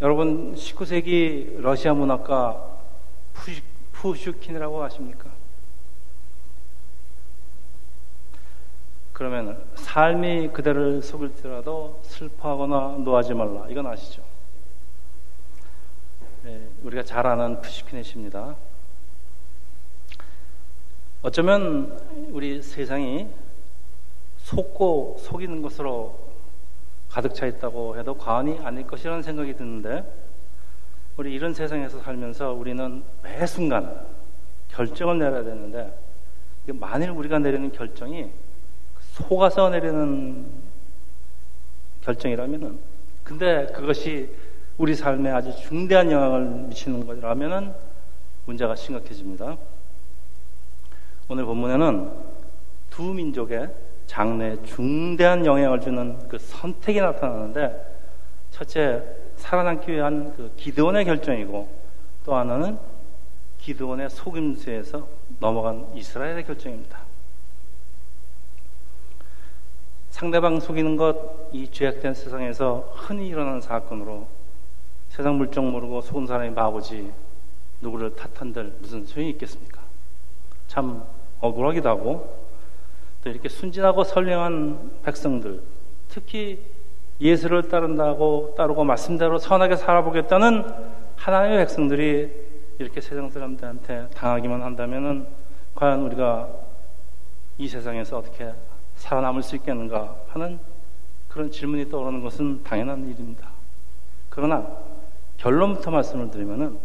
여러분 19세기 러시아 문학가 푸슈킨이라고 아십니까? 그러면 삶이 그대를 속일지라도 슬퍼하거나 노하지 말라. 이건 아시죠? 네, 우리가 잘 아는 푸시킨의 시입니다. 어쩌면 우리 세상이 속고 속이는 것으로 가득 차 있다고 해도 과언이 아닐 것이라는 생각이 드는데 우리 이런 세상에서 살면서 우리는 매 순간 결정을 내려야 되는데 만일 우리가 내리는 결정이 속아서 내리는 결정이라면은 근데 그것이 우리 삶에 아주 중대한 영향을 미치는 거라면은 문제가 심각해집니다. 오늘 본문에는 두 민족의 장래에 중대한 영향을 주는 그 선택이 나타나는데 첫째 살아남기 위한 그 기드온의 결정이고 또 하나는 기드온의 속임수에서 넘어간 이스라엘의 결정입니다. 상대방 속이는 것, 이 죄악된 세상에서 흔히 일어나는 사건으로 세상 물정 모르고 속은 사람이 바보지 누구를 탓한들 무슨 소용이 있겠습니까? 참 억울하기도 하고 또 이렇게 순진하고 선량한 백성들 특히 예수를 따른다고 따르고 말씀대로 선하게 살아보겠다는 하나님의 백성들이 이렇게 세상 사람들한테 당하기만 한다면은 과연 우리가 이 세상에서 어떻게 살아남을 수 있겠는가 하는 그런 질문이 떠오르는 것은 당연한 일입니다. 그러나 결론부터 말씀을 드리면은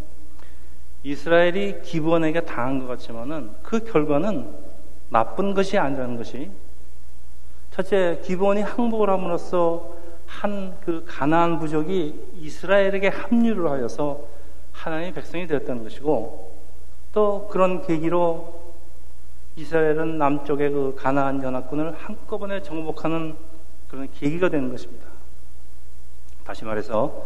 이스라엘이 기브원에게 당한 것 같지만은 그 결과는 나쁜 것이 아니라는 것이 첫째 기브원이 항복을 함으로써 한 그 가나안 부족이 이스라엘에게 합류를 하여서 하나님의 백성이 되었다는 것이고 또 그런 계기로 이스라엘은 남쪽의 그 가나안 연합군을 한꺼번에 정복하는 그런 계기가 되는 것입니다. 다시 말해서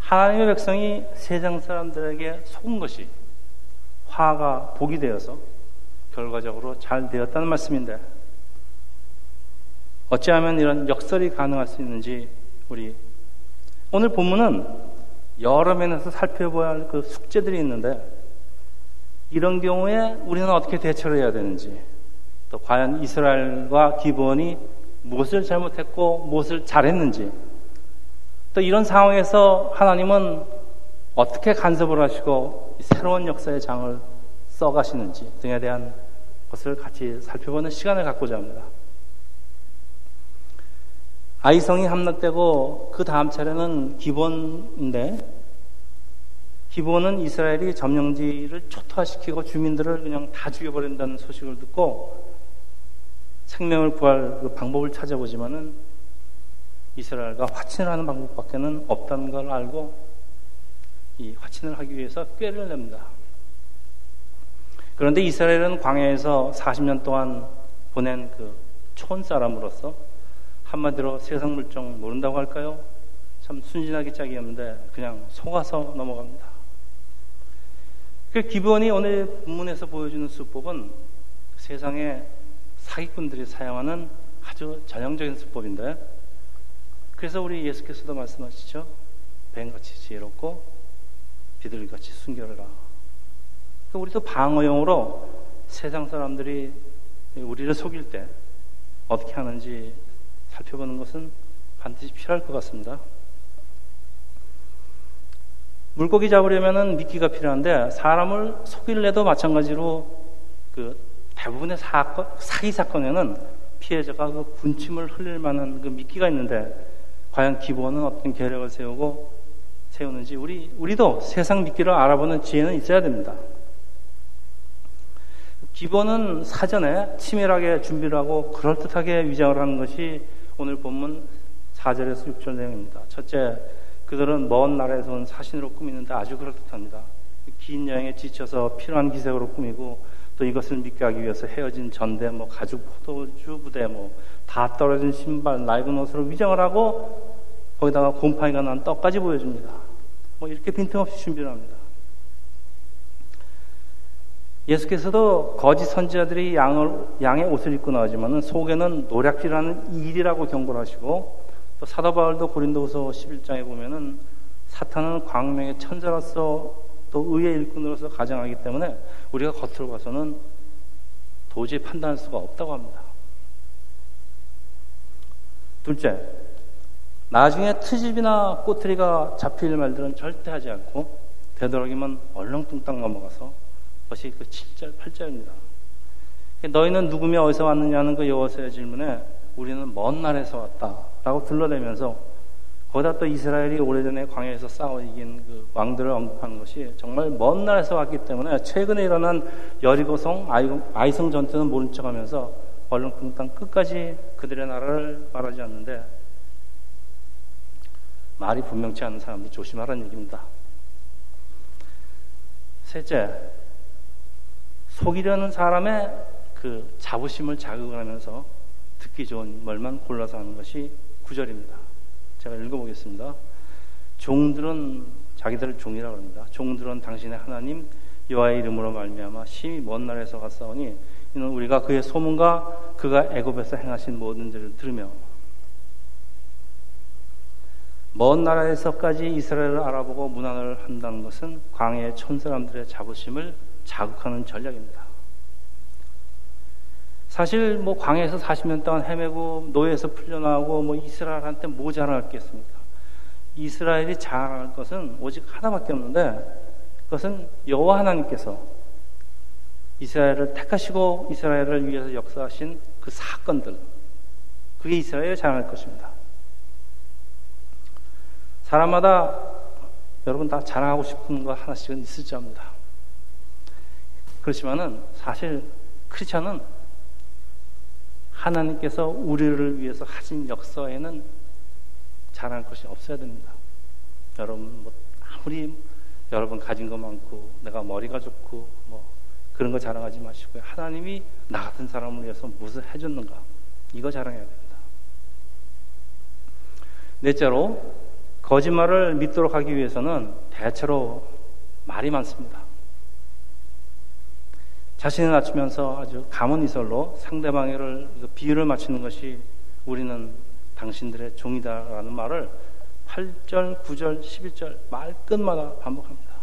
하나님의 백성이 세상 사람들에게 속은 것이 화가 복이 되어서 결과적으로 잘 되었다는 말씀인데 어찌하면 이런 역설이 가능할 수 있는지 우리 오늘 본문은 여러 면에서 살펴봐야 할 그 숙제들이 있는데 이런 경우에 우리는 어떻게 대처를 해야 되는지 또 과연 이스라엘과 기본이 무엇을 잘못했고 무엇을 잘했는지 또 이런 상황에서 하나님은 어떻게 간섭을 하시고 새로운 역사의 장을 써가시는지 등에 대한 것을 같이 살펴보는 시간을 갖고자 합니다. 아이성이 함락되고 그 다음 차례는 기본인데 기본은 이스라엘이 점령지를 초토화시키고 주민들을 그냥 다 죽여버린다는 소식을 듣고 생명을 구할 그 방법을 찾아보지만은 이스라엘과 화친을 하는 방법밖에는 없다는 걸 알고 이 화친을 하기 위해서 꾀를 냅니다. 그런데 이스라엘은 광야에서 40년 동안 보낸 그 촌 사람으로서 한마디로 세상 물정 모른다고 할까요? 참 순진하기 짝이었는데 그냥 속아서 넘어갑니다. 그 기본이 오늘 본문에서 보여주는 수법은 세상의 사기꾼들이 사용하는 아주 전형적인 수법인데 그래서 우리 예수께서도 말씀하시죠. 뱀같이 지혜롭고 비둘기같이 순결해라. 우리도 방어용으로 세상 사람들이 우리를 속일 때 어떻게 하는지 살펴보는 것은 반드시 필요할 것 같습니다. 물고기 잡으려면 미끼가 필요한데 사람을 속일래도 마찬가지로 그 대부분의 사건, 사기 사건에는 피해자가 그 군침을 흘릴 만한 그 미끼가 있는데 과연 기본은 어떤 계략을 세우고 세우는지 우리 우리도 세상 믿기를 알아보는 지혜는 있어야 됩니다. 기본은 사전에 치밀하게 준비를 하고 그럴듯하게 위장을 하는 것이 오늘 본문 4절에서 6절 내용입니다. 첫째, 그들은 먼 나라에서 온 사신으로 꾸미는데 아주 그럴듯합니다. 긴 여행에 지쳐서 필요한 기색으로 꾸미고 또 이것을 믿게 하기 위해서 헤어진 전대, 뭐 가죽 포도주 부대, 뭐 다 떨어진 신발, 낡은 옷으로 위장을 하고 거기다가 곰팡이가 난 떡까지 보여줍니다. 뭐 이렇게 빈틈없이 준비를 합니다. 예수께서도 거짓 선지자들이 양을, 양의 옷을 입고 나오지만 속에는 노략질하는 일이라고 경고를 하시고 또 사도 바울도 고린도후서 11장에 보면은 사탄은 광명의 천사로서 또 의의 일꾼으로서 가정하기 때문에 우리가 겉으로 봐서는 도저히 판단할 수가 없다고 합니다. 둘째, 나중에 트집이나 꼬투리가 잡힐 말들은 절대 하지 않고 되도록이면 얼렁뚱땅 넘어가서 그 것이 그 7절, 8절입니다. 너희는 누구며 어디서 왔느냐는 그 여호와의 질문에 우리는 먼 날에서 왔다라고 둘러대면서 거기다 또 이스라엘이 오래전에 광야에서 싸워 이긴 그 왕들을 언급하는 것이 정말 먼 날에서 왔기 때문에 최근에 일어난 여리고성 아이성 전투는 모른 척하면서 얼렁뚱땅 끝까지 그들의 나라를 말하지 않는데 말이 분명치 않은 사람들 조심하라는 얘기입니다. 셋째, 속이려는 사람의 그 자부심을 자극을 하면서 듣기 좋은 말만 골라서 하는 것이 구절입니다. 제가 읽어보겠습니다. 종들은 자기들을 종이라고 합니다. 종들은 당신의 하나님 여호와의 이름으로 말미암아 심히 먼 날에서 갔사오니 이는 우리가 그의 소문과 그가 애굽에서 행하신 모든 일을 들으며 먼 나라에서까지 이스라엘을 알아보고 문안을 한다는 것은 광해의 천 사람들의 자부심을 자극하는 전략입니다. 사실 뭐 광해에서 40년 동안 헤매고 노예에서 풀려나오고 뭐 이스라엘한테 뭐 자랑했겠습니까? 이스라엘이 자랑할 것은 오직 하나밖에 없는데 그것은 여호와 하나님께서 이스라엘을 택하시고 이스라엘을 위해서 역사하신 그 사건들, 그게 이스라엘을 자랑할 것입니다. 사람마다 여러분 다 자랑하고 싶은 거 하나씩은 있을지 합니다. 그렇지만은 사실 크리스천은 하나님께서 우리를 위해서 하신 역사에는 자랑할 것이 없어야 됩니다. 여러분 뭐 아무리 여러분 가진 거 많고 내가 머리가 좋고 뭐 그런 거 자랑하지 마시고요. 하나님이 나 같은 사람을 위해서 무엇을 해줬는가 이거 자랑해야 됩니다. 넷째로 거짓말을 믿도록 하기 위해서는 대체로 말이 많습니다. 자신을 낮추면서 아주 감언이설로 상대방을 비유를 맞추는 것이 우리는 당신들의 종이다라는 말을 8절, 9절, 11절 말 끝마다 반복합니다.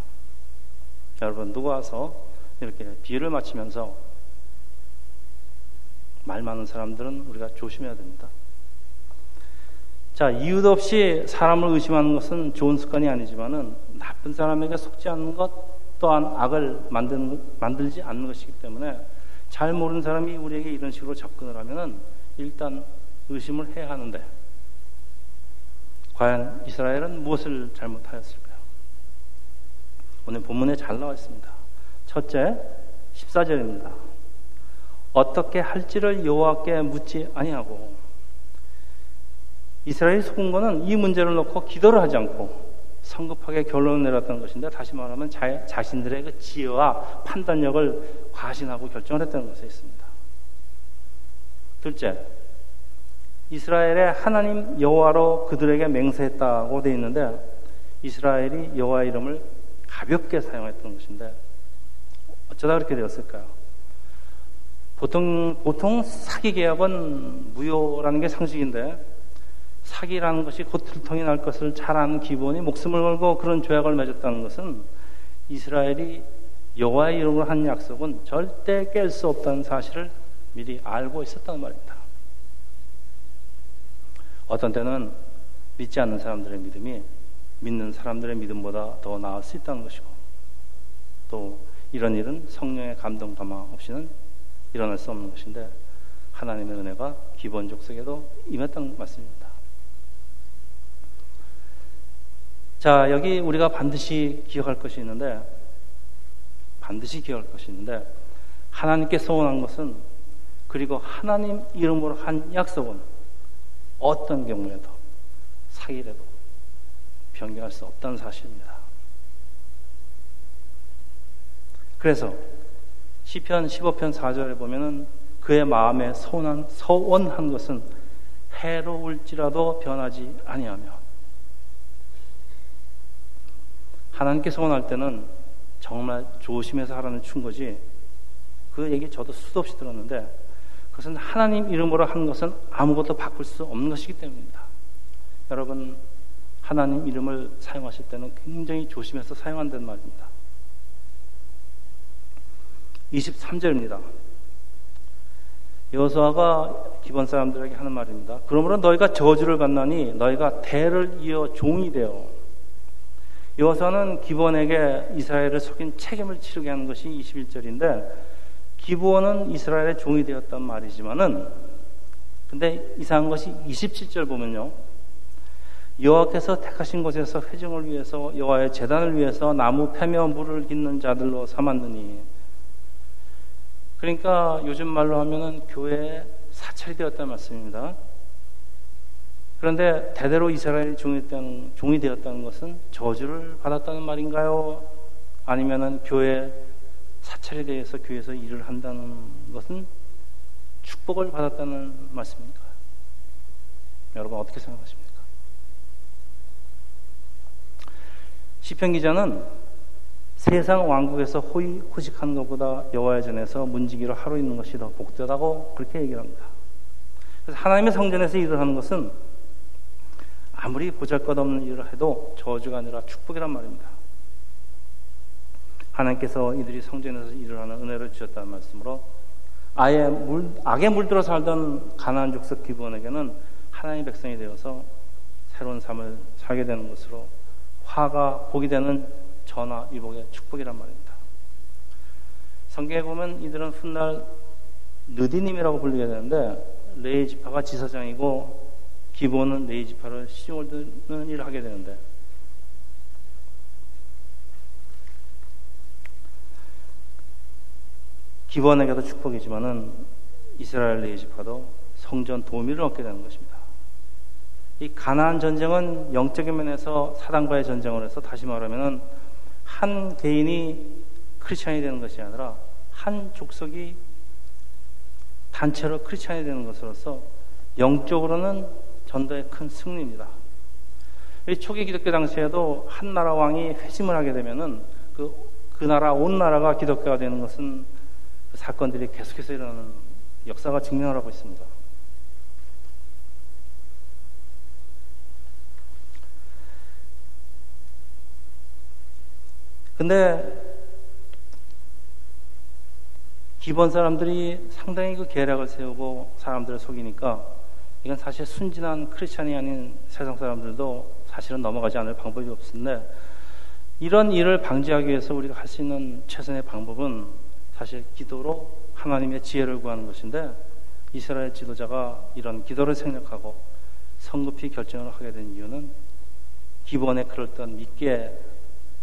여러분 누구 와서 이렇게 비유를 맞추면서 말 많은 사람들은 우리가 조심해야 됩니다. 자, 이유도 없이 사람을 의심하는 것은 좋은 습관이 아니지만은 나쁜 사람에게 속지 않는 것 또한 악을 만드는, 만들지 않는 것이기 때문에 잘 모르는 사람이 우리에게 이런 식으로 접근을 하면은 일단 의심을 해야 하는데 과연 이스라엘은 무엇을 잘못하였을까요? 오늘 본문에 잘 나와 있습니다. 첫째, 14절입니다. 어떻게 할지를 여호와께 묻지 아니하고 이스라엘이 속은 것은 이 문제를 놓고 기도를 하지 않고 성급하게 결론을 내렸던 것인데 다시 말하면 자, 자신들의 그 지혜와 판단력을 과신하고 결정을 했다는 것에 있습니다. 둘째, 이스라엘의 하나님 여호와로 그들에게 맹세했다고 되어 있는데 이스라엘이 여호와 이름을 가볍게 사용했던 것인데 어쩌다 그렇게 되었을까요? 보통 보통 사기 계약은 무효라는 게 상식인데 사기라는 것이 곧 들통이 날 것을 잘 아는 기본이 목숨을 걸고 그런 조약을 맺었다는 것은 이스라엘이 여호와의 이름으로 한 약속은 절대 깰 수 없다는 사실을 미리 알고 있었단 말입니다. 어떤 때는 믿지 않는 사람들의 믿음이 믿는 사람들의 믿음보다 더 나을 수 있다는 것이고 또 이런 일은 성령의 감동 담화 없이는 일어날 수 없는 것인데 하나님의 은혜가 기본적 속에도 임했던 말씀입니다. 자, 여기 우리가 반드시 기억할 것이 있는데, 반드시 기억할 것이 있는데, 하나님께 소원한 것은, 그리고 하나님 이름으로 한 약속은 어떤 경우에도, 사기라도 변경할 수 없다는 사실입니다. 그래서, 시편 15편 4절에 보면은 그의 마음에 소원한, 소원한 것은 해로울지라도 변하지 아니하며 하나님께 소원할 때는 정말 조심해서 하라는 춘 거지. 그 얘기 저도 수도 없이 들었는데 그것은 하나님 이름으로 하는 것은 아무것도 바꿀 수 없는 것이기 때문입니다. 여러분 하나님 이름을 사용하실 때는 굉장히 조심해서 사용한다는 말입니다. 23절입니다. 여호수아가 기본 사람들에게 하는 말입니다. 그러므로 너희가 저주를 받나니 너희가 대를 이어 종이 되어 여호수아는 기본에게 이스라엘을 속인 책임을 치르게 하는 것이 21절인데 기본은 이스라엘의 종이 되었단 말이지만은 근데 이상한 것이 27절 보면요. 여호와께서 택하신 곳에서 회중을 위해서 여호와의 재단을 위해서 나무 패며 물을 깃는 자들로 삼았느니 그러니까 요즘 말로 하면은 교회에 사찰이 되었다는 말씀입니다. 그런데 대대로 이스라엘이 종이 되었다는, 종이 되었다는 것은 저주를 받았다는 말인가요? 아니면은 교회 사찰에 대해서 교회에서 일을 한다는 것은 축복을 받았다는 말씀입니까? 여러분 어떻게 생각하십니까? 시편 기자는 세상 왕국에서 호의, 호식하는 것보다 여호와의 전에서 문지기로 하루 있는 것이 더 복되다고 그렇게 얘기를 합니다. 그래서 하나님의 성전에서 일을 하는 것은 아무리 보잘것없는 일을 해도 저주가 아니라 축복이란 말입니다. 하나님께서 이들이 성전에서 일을 하는 은혜를 주셨다는 말씀으로 아예 물, 악에 물들어 살던 가나안 족속 기부원에게는 하나님의 백성이 되어서 새로운 삶을 살게 되는 것으로 화가 복이 되는 전화 위복의 축복이란 말입니다. 성경에 보면 이들은 훗날 느디님이라고 불리게 되는데 레이 지파가 지사장이고 기본은 레이 지파를 시중을 드는 일을 하게 되는데 기본에게도 축복이지만은 이스라엘 레이 지파도 성전 도미를 얻게 되는 것입니다. 이 가나안 전쟁은 영적인 면에서 사단과의 전쟁을 해서 다시 말하면은 한 개인이 크리스찬이 되는 것이 아니라 한 족속이 단체로 크리스찬이 되는 것으로서 영적으로는 전도의 큰 승리입니다. 초기 기독교 당시에도 한 나라 왕이 회심을 하게 되면은 그, 그 나라, 온 나라가 기독교가 되는 것은 그 사건들이 계속해서 일어나는 역사가 증명을 하고 있습니다. 근데 기본 사람들이 상당히 그 계략을 세우고 사람들을 속이니까 이건 사실 순진한 크리스찬이 아닌 세상 사람들도 사실은 넘어가지 않을 방법이 없는데 이런 일을 방지하기 위해서 우리가 할 수 있는 최선의 방법은 사실 기도로 하나님의 지혜를 구하는 것인데 이스라엘 지도자가 이런 기도를 생략하고 성급히 결정을 하게 된 이유는 기본에 그럴듯한 믿기에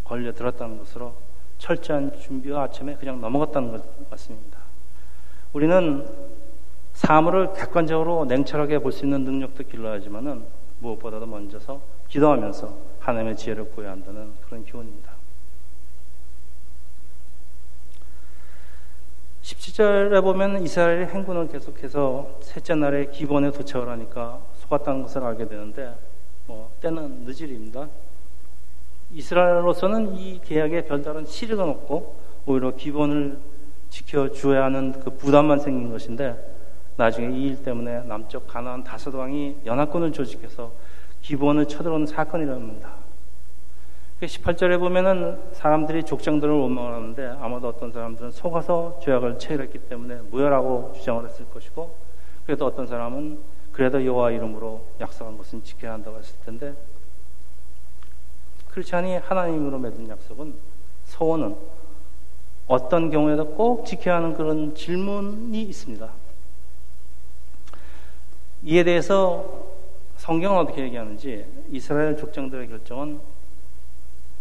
걸려들었다는 것으로 철저한 준비와 아침에 그냥 넘어갔다는 것 같습니다. 우리는 사물을 객관적으로 냉철하게 볼 수 있는 능력도 길러야지만은 무엇보다도 먼저서 기도하면서 하나님의 지혜를 구해야 한다는 그런 교훈입니다. 17절에 보면 이스라엘의 행군을 계속해서 셋째 날에 기본에 도착을 하니까 속았다는 것을 알게 되는데 뭐 때는 늦을입니다. 이스라엘로서는 이 계약에 별다른 실익은 없고 오히려 기본을 지켜줘야 하는 그 부담만 생긴 것인데 나중에 이 일 때문에 남쪽 가나안 다섯 왕이 연합군을 조직해서 기본을 쳐들어오는 사건이랍니다. 18절에 그 보면은 사람들이 족장들을 원망하는데 아마도 어떤 사람들은 속아서 죄악을 체결했기 때문에 무효라고 주장을 했을 것이고 그래도 어떤 사람은 그래도 여호와 이름으로 약속한 것은 지켜야 한다고 했을 텐데 크리스찬이 하나님으로 맺은 약속은 서원은 어떤 경우에도 꼭 지켜야 하는 그런 질문이 있습니다. 이에 대해서 성경은 어떻게 얘기하는지 이스라엘 족장들의 결정은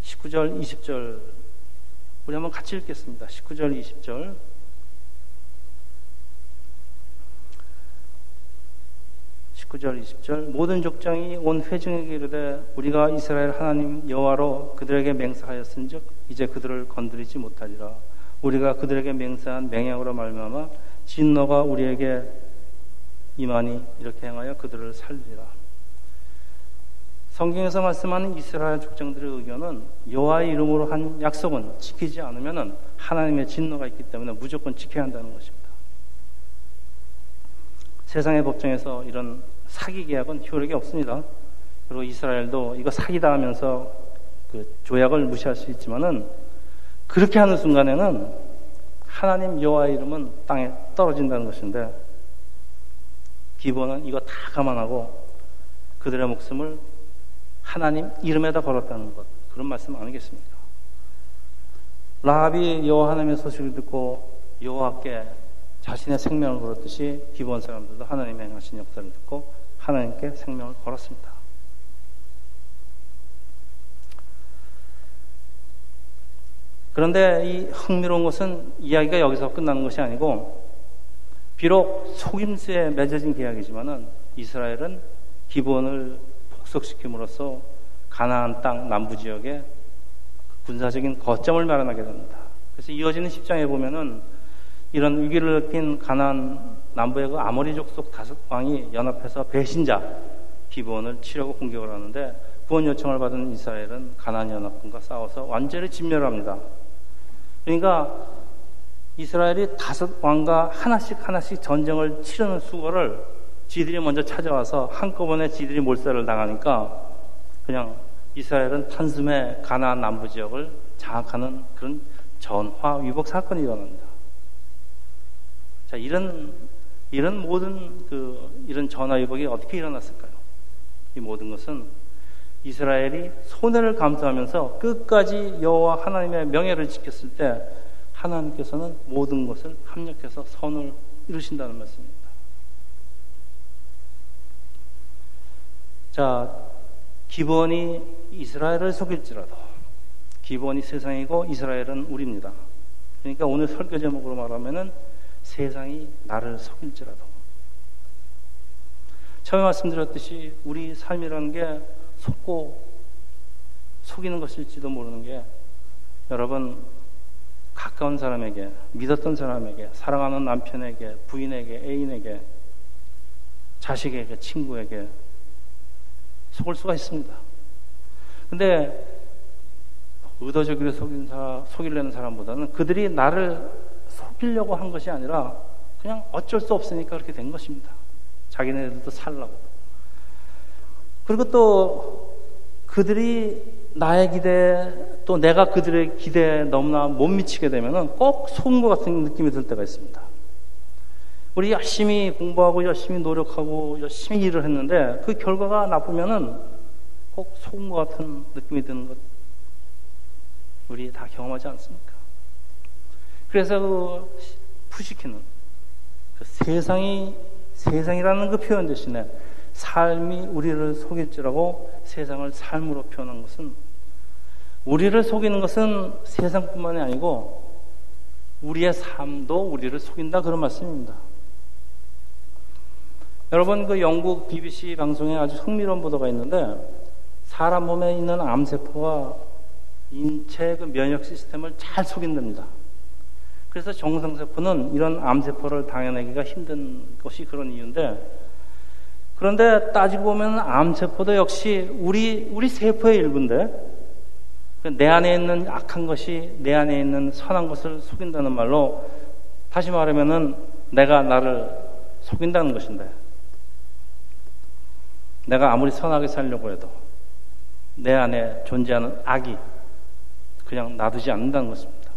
19절, 20절 우리 한번 같이 읽겠습니다. 19절, 20절. 19절 20절. 모든 족장이 온 회중에게 이르되 우리가 이스라엘 하나님 여호와로 그들에게 맹세하였은즉 이제 그들을 건드리지 못하리라. 우리가 그들에게 맹세한 맹약으로 말미암아 진노가 우리에게 이만이 이렇게 행하여 그들을 살리라 성경에서 말씀하는 이스라엘 족장들의 의견은 여호와의 이름으로 한 약속은 지키지 않으면 하나님의 진노가 있기 때문에 무조건 지켜야 한다는 것입니다. 세상의 법정에서 이런 사기 계약은 효력이 없습니다. 그리고 이스라엘도 이거 사기당하면서 그 조약을 무시할 수 있지만은 그렇게 하는 순간에는 하나님 여호와의 이름은 땅에 떨어진다는 것인데 기본은 이거 다 감안하고 그들의 목숨을 하나님 이름에다 걸었다는 것 그런 말씀 아니겠습니까? 라합이 여호와 하나님의 소식을 듣고 여호와께 자신의 생명을 걸었듯이 기본 사람들도 하나님의 행하신 역사를 듣고 하나님께 생명을 걸었습니다. 그런데 이 흥미로운 것은 이야기가 여기서 끝나는 것이 아니고 비록 속임수에 맺어진 계약이지만은 이스라엘은 기본을 복속시킴으로써 가나안 땅 남부 지역에 군사적인 거점을 마련하게 됩니다. 그래서 이어지는 10장에 보면은 이런 위기를 느낀 가나안 남부의 그 아모리 족 속 다섯 왕이 연합해서 배신자 기본을 치려고 공격을 하는데 구원 요청을 받은 이스라엘은 가나안 연합군과 싸워서 완전히 진멸합니다. 그러니까 이스라엘이 다섯 왕과 하나씩 하나씩 전쟁을 치르는 수고를 지들이 먼저 찾아와서 한꺼번에 지들이 몰살을 당하니까 그냥 이스라엘은 단숨에 가나안 남부 지역을 장악하는 그런 전화 위복 사건이 일어납니다. 자, 이런 이런 모든 그 이런 전화 위복이 어떻게 일어났을까요? 이 모든 것은 이스라엘이 손해를 감수하면서 끝까지 여호와 하나님의 명예를 지켰을 때 하나님께서는 모든 것을 합력해서 선을 이루신다는 말씀입니다. 자, 기본이 이스라엘을 속일지라도 기본이 세상이고 이스라엘은 우리입니다. 그러니까 오늘 설교 제목으로 말하면은 세상이 나를 속일지라도 처음에 말씀드렸듯이 우리 삶이라는 게 속고 속이는 것일지도 모르는 게 여러분 가까운 사람에게 믿었던 사람에게 사랑하는 남편에게 부인에게 애인에게 자식에게 친구에게 속을 수가 있습니다. 근데 의도적으로 속인 사, 속이려는 사람보다는 그들이 나를 속이려고 한 것이 아니라 그냥 어쩔 수 없으니까 그렇게 된 것입니다. 자기네들도 살라고. 그리고 또 그들이 나의 기대 또 내가 그들의 기대에 너무나 못 미치게 되면 꼭 속은 것 같은 느낌이 들 때가 있습니다. 우리 열심히 공부하고 열심히 노력하고 열심히 일을 했는데 그 결과가 나쁘면은 꼭 속은 것 같은 느낌이 드는 것 우리 다 경험하지 않습니까? 그래서 그 푸시키는 그 세상이 세상이라는 그 표현 대신에 삶이 우리를 속일지라고 세상을 삶으로 표현한 것은 우리를 속이는 것은 세상뿐만이 아니고 우리의 삶도 우리를 속인다 그런 말씀입니다. 여러분 그 영국 BBC 방송에 아주 흥미로운 보도가 있는데 사람 몸에 있는 암세포가 인체 그 면역 시스템을 잘 속인답니다. 그래서 정상세포는 이런 암세포를 당해내기가 힘든 것이 그런 이유인데 그런데 따지고 보면 암세포도 역시 우리, 우리 세포의 일부인데 내 안에 있는 악한 것이 내 안에 있는 선한 것을 속인다는 말로 다시 말하면은 내가 나를 속인다는 것인데 내가 아무리 선하게 살려고 해도 내 안에 존재하는 악이 그냥 놔두지 않는다는 것입니다.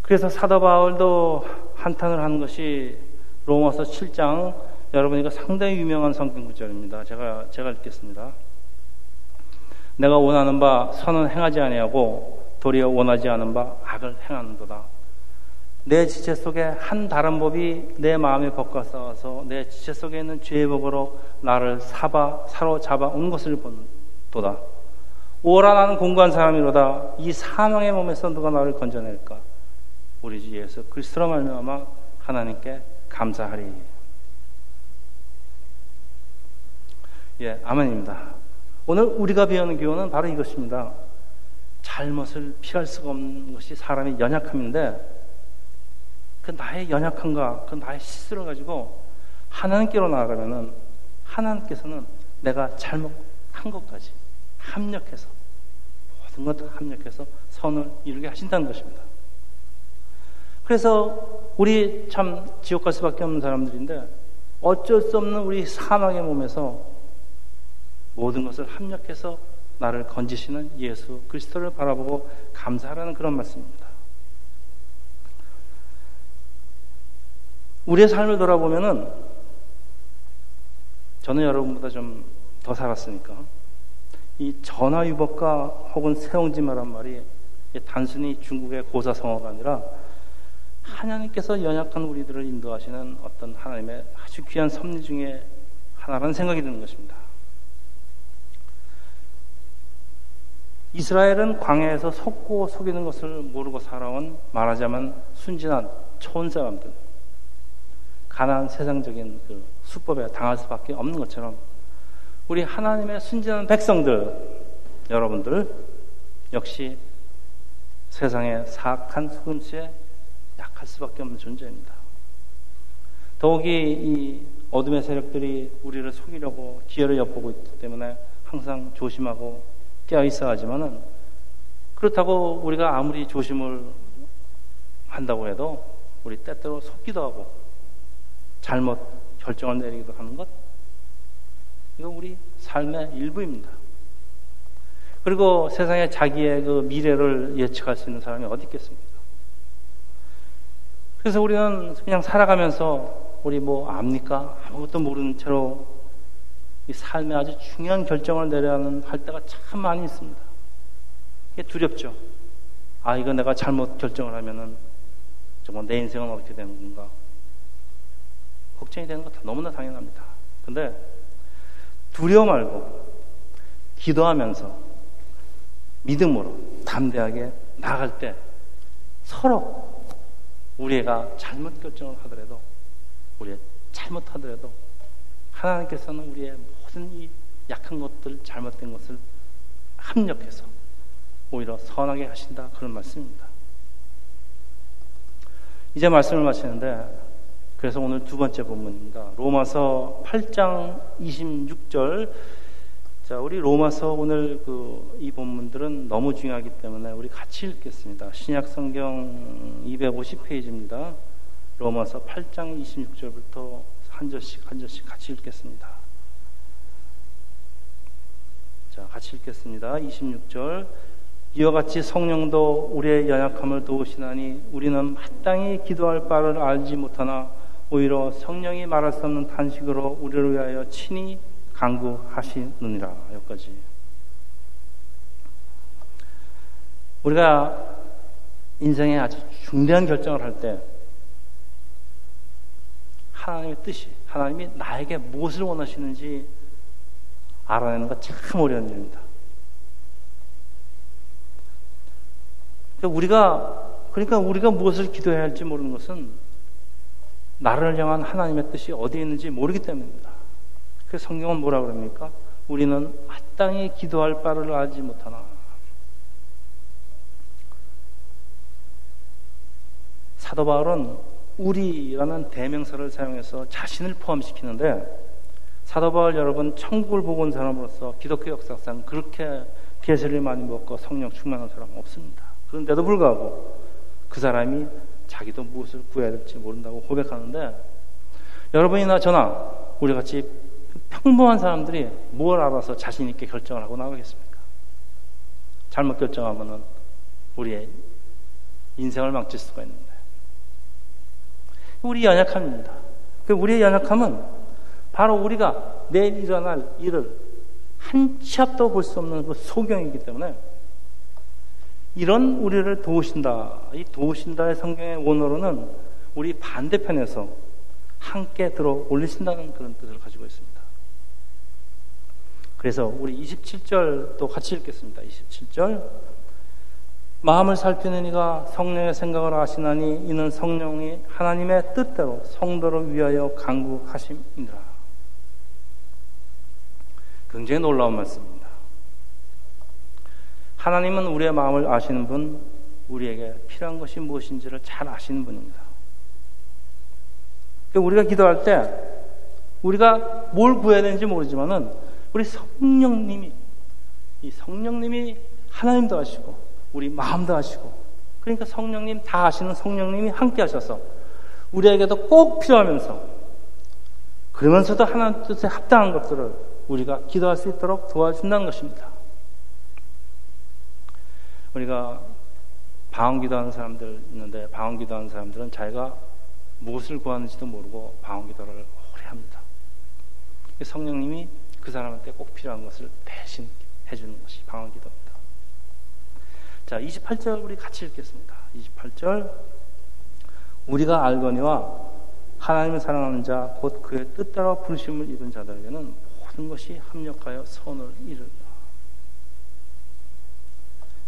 그래서 사도 바울도 한탄을 하는 것이 로마서 7장 여러분 이거 상당히 유명한 성경 구절입니다. 제가 제가 읽겠습니다. 내가 원하는 바 선은 행하지 아니하고 도리어 원하지 않은 바 악을 행하는도다. 내 지체 속에 한 다른 법이 내 마음에 벗과 싸워서 내 지체 속에 있는 죄의 법으로 나를 사바 사로잡아 온 것을 본도다. 오라 나는 공부한 사람이로다. 이 사망의 몸에서 누가 나를 건져낼까? 우리 주 예수 그리스도로 말미암아 하나님께 감사하리. 예, 아멘입니다. 오늘 우리가 배우는 교훈은 바로 이것입니다. 잘못을 피할 수가 없는 것이 사람의 연약함인데 그 나의 연약함과 그 나의 실수를 가지고 하나님께로 나아가면은 하나님께서는 내가 잘못한 것까지 합력해서 모든 것 합력해서 선을 이루게 하신다는 것입니다. 그래서 우리 참 지옥 갈 수밖에 없는 사람들인데 어쩔 수 없는 우리 사망의 몸에서 모든 것을 합력해서 나를 건지시는 예수 그리스도를 바라보고 감사하라는 그런 말씀입니다. 우리의 삶을 돌아보면은 저는 여러분보다 좀 더 살았으니까 이 전화위복과 혹은 세옹지마란 말이 단순히 중국의 고사성어가 아니라 하나님께서 연약한 우리들을 인도하시는 어떤 하나님의 아주 귀한 섭리 중에 하나라는 생각이 드는 것입니다. 이스라엘은 광야에서 속고 속이는 것을 모르고 살아온 말하자면 순진한 초원 사람들, 가난한 세상적인 그 수법에 당할 수밖에 없는 것처럼 우리 하나님의 순진한 백성들, 여러분들 역시 세상의 사악한 소금수에 약할 수밖에 없는 존재입니다. 더욱이 이 어둠의 세력들이 우리를 속이려고 기회를 엿보고 있기 때문에 항상 조심하고 깨어 있어야 하지만은 그렇다고 우리가 아무리 조심을 한다고 해도 우리 때때로 속기도 하고 잘못 결정을 내리기도 하는 것 이거 우리 삶의 일부입니다. 그리고 세상에 자기의 그 미래를 예측할 수 있는 사람이 어디 있겠습니까? 그래서 우리는 그냥 살아가면서 우리 뭐 압니까? 아무것도 모르는 채로 이 삶에 아주 중요한 결정을 내려야 하는 할 때가 참 많이 있습니다. 이게 두렵죠. 아, 이거 내가 잘못 결정을 하면은 정말 내 인생은 어떻게 되는 건가? 걱정이 되는 것 너무나 당연합니다. 근데 두려워 말고 기도하면서 믿음으로 담대하게 나갈 때 서로 우리가 잘못 결정을 하더라도 우리 잘못하더라도 하나님께서는 우리의 모든 이 약한 것들, 잘못된 것을 합력해서 오히려 선하게 하신다. 그런 말씀입니다. 이제 말씀을 마치는데, 그래서 오늘 두 번째 본문입니다. 로마서 8장 26절. 자, 우리 로마서 오늘 그 이 본문들은 너무 중요하기 때문에 우리 같이 읽겠습니다. 신약 성경 250페이지입니다. 로마서 8장 26절부터 한 절씩 한 절씩 같이 읽겠습니다. 자, 같이 읽겠습니다. 26절. 이와 같이 성령도 우리의 연약함을 도우시나니 우리는 마땅히 기도할 바를 알지 못하나 오히려 성령이 말할 수 없는 탄식으로 우리를 위하여 친히 강구하시느니라. 여기까지. 우리가 인생에 아주 중대한 결정을 할 때 하나님의 뜻이, 하나님이 나에게 무엇을 원하시는지 알아내는 것참 어려운 일입니다. 그러니까 우리가, 그러니까 우리가 무엇을 기도해야 할지 모르는 것은 나를 향한 하나님의 뜻이 어디에 있는지 모르기 때문입니다. 그 성경은 뭐라 그럽니까? 우리는 마땅히 기도할 바를 알지 못하나. 사도 바울은 우리라는 대명사를 사용해서 자신을 포함시키는데 사도 바울 여러분 천국을 보고 온 사람으로서 기독교 역사상 그렇게 계세를 많이 먹고 성령 충만한 사람 없습니다. 그런데도 불구하고 그 사람이 자기도 무엇을 구해야 될지 모른다고 고백하는데 여러분이나 저나 우리 같이 평범한 사람들이 뭘 알아서 자신 있게 결정을 하고 나가겠습니까? 잘못 결정하면은 우리의 인생을 망칠 수가 있는데 우리 연약함입니다. 그 우리의 연약함은 바로 우리가 내일 일어날 일을 한치 앞도 볼 수 없는 그 소경이기 때문에 이런 우리를 도우신다. 이 도우신다의 성경의 원어로는 우리 반대편에서 함께 들어 올리신다는 그런 뜻을 가지고 있습니다. 그래서 우리 27절 또 같이 읽겠습니다. 27절. 마음을 살피는 이가 성령의 생각을 아시나니 이는 성령이 하나님의 뜻대로 성도를 위하여 강구하심이니라. 굉장히 놀라운 말씀입니다. 하나님은 우리의 마음을 아시는 분, 우리에게 필요한 것이 무엇인지를 잘 아시는 분입니다. 그러니까 우리가 기도할 때 우리가 뭘 구해야 되는지 모르지만은 우리 성령님이 이 성령님이 하나님도 아시고 우리 마음도 하시고 그러니까 성령님 다 아시는 성령님이 함께 하셔서 우리에게도 꼭 필요하면서 그러면서도 하나님 뜻에 합당한 것들을 우리가 기도할 수 있도록 도와준다는 것입니다. 우리가 방언 기도하는 사람들 있는데 방언 기도하는 사람들은 자기가 무엇을 구하는지도 모르고 방언 기도를 오래 합니다. 성령님이 그 사람한테 꼭 필요한 것을 대신 해주는 것이 방언 기도입니다. 자, 28절 우리 같이 읽겠습니다. 28절 우리가 알거니와 하나님을 사랑하는 자, 곧 그의 뜻대로 부르심을 입은 자들에게는 모든 것이 합력하여 선을 이룬다.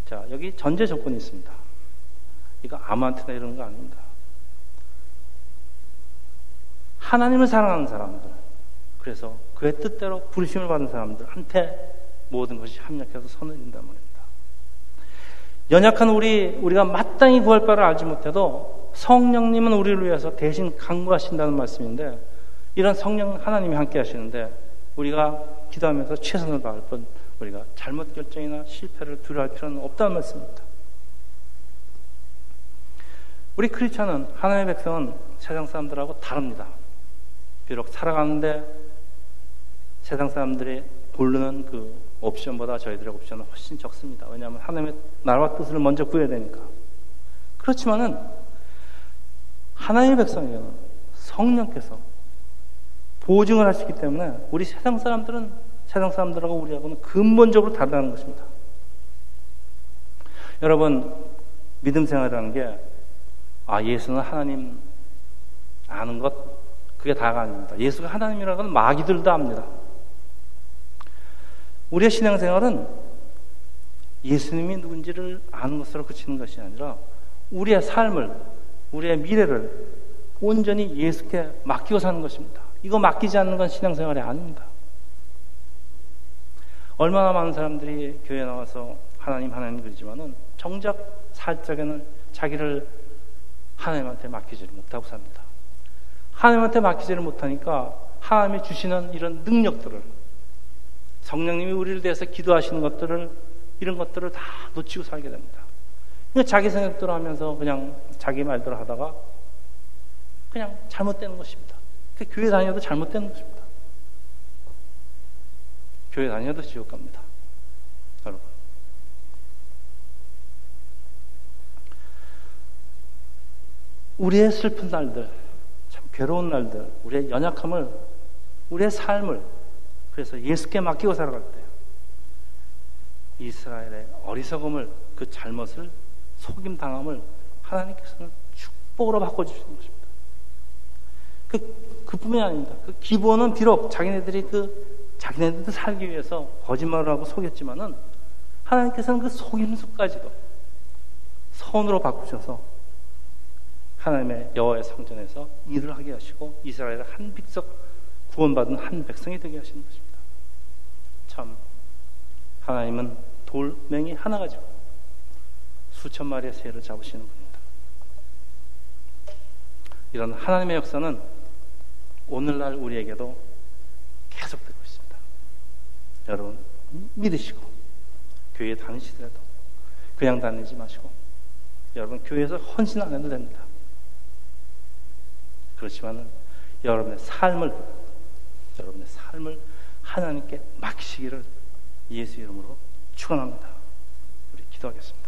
자, 여기 전제 조건이 있습니다. 이거 아무한테나 이러는 거 아닙니다. 하나님을 사랑하는 사람들, 그래서 그의 뜻대로 부르심을 받은 사람들한테 모든 것이 합력해서 선을 이룬단 말입니다. 연약한 우리, 우리가 마땅히 구할 바를 알지 못해도 성령님은 우리를 위해서 대신 강구하신다는 말씀인데 이런 성령 하나님이 함께 하시는데 우리가 기도하면서 최선을 다할 뿐 우리가 잘못 결정이나 실패를 두려워할 필요는 없다는 말씀입니다. 우리 크리스천은 하나님의 백성은 세상 사람들하고 다릅니다. 비록 살아가는데 세상 사람들이 고르는 그 옵션보다 저희들의 옵션은 훨씬 적습니다. 왜냐하면 하나님의 나라와 뜻을 먼저 구해야 되니까. 그렇지만은 하나님의 백성에게는 성령께서 보증을 하시기 때문에 우리 세상 사람들은 세상 사람들하고 우리하고는 근본적으로 다르다는 것입니다. 여러분, 믿음 생활이라는 게, 아, 예수는 하나님 아는 것, 그게 다가 아닙니다. 예수가 하나님이라는 건 마귀들도 압니다. 우리의 신앙생활은 예수님이 누군지를 아는 것으로 그치는 것이 아니라 우리의 삶을, 우리의 미래를 온전히 예수께 맡기고 사는 것입니다. 이거 맡기지 않는 건 신앙생활이 아닙니다. 얼마나 많은 사람들이 교회 나와서 하나님, 하나님 그러지만은 정작 살짝에는 자기를 하나님한테 맡기지를 못하고 삽니다. 하나님한테 맡기지를 못하니까 하나님이 주시는 이런 능력들을 성령님이 우리를 대해서 기도하시는 것들을 이런 것들을 다 놓치고 살게 됩니다. 그러니까 자기 생각대로 하면서 그냥 자기 말대로 하다가 그냥 잘못되는 것입니다. 그 교회 다녀도 잘못되는 것입니다. 교회 다녀도 지옥 갑니다. 여러분. 우리의 슬픈 날들, 참 괴로운 날들, 우리의 연약함을, 우리의 삶을 그래서 예수께 맡기고 때 이스라엘의 어리석음을 그 잘못을 속임 당함을 하나님께서는 축복으로 바꿔주시는 것입니다. 그, 그뿐이 아닙니다. 그 기본은 비록 자기네들이 그, 자기네들도 살기 위해서 거짓말을 하고 속였지만은 하나님께서는 그 속임수까지도 선으로 바꾸셔서 하나님의 여호와의 성전에서 일을 하게 하시고 이스라엘의 한 빅석 구원받은 한 백성이 되게 하시는 것입니다. 참 하나님은 돌멩이 하나 가지고 수천 마리의 새를 잡으시는 분입니다. 이런 하나님의 역사는 오늘날 우리에게도 계속되고 있습니다. 여러분 믿으시고 교회 다니시더라도 그냥 다니지 마시고 여러분 교회에서 헌신 안 해도 됩니다. 그렇지만 여러분의 삶을 여러분의 삶을 하나님께 맡기시기를 예수 이름으로 축원합니다. 우리 기도하겠습니다.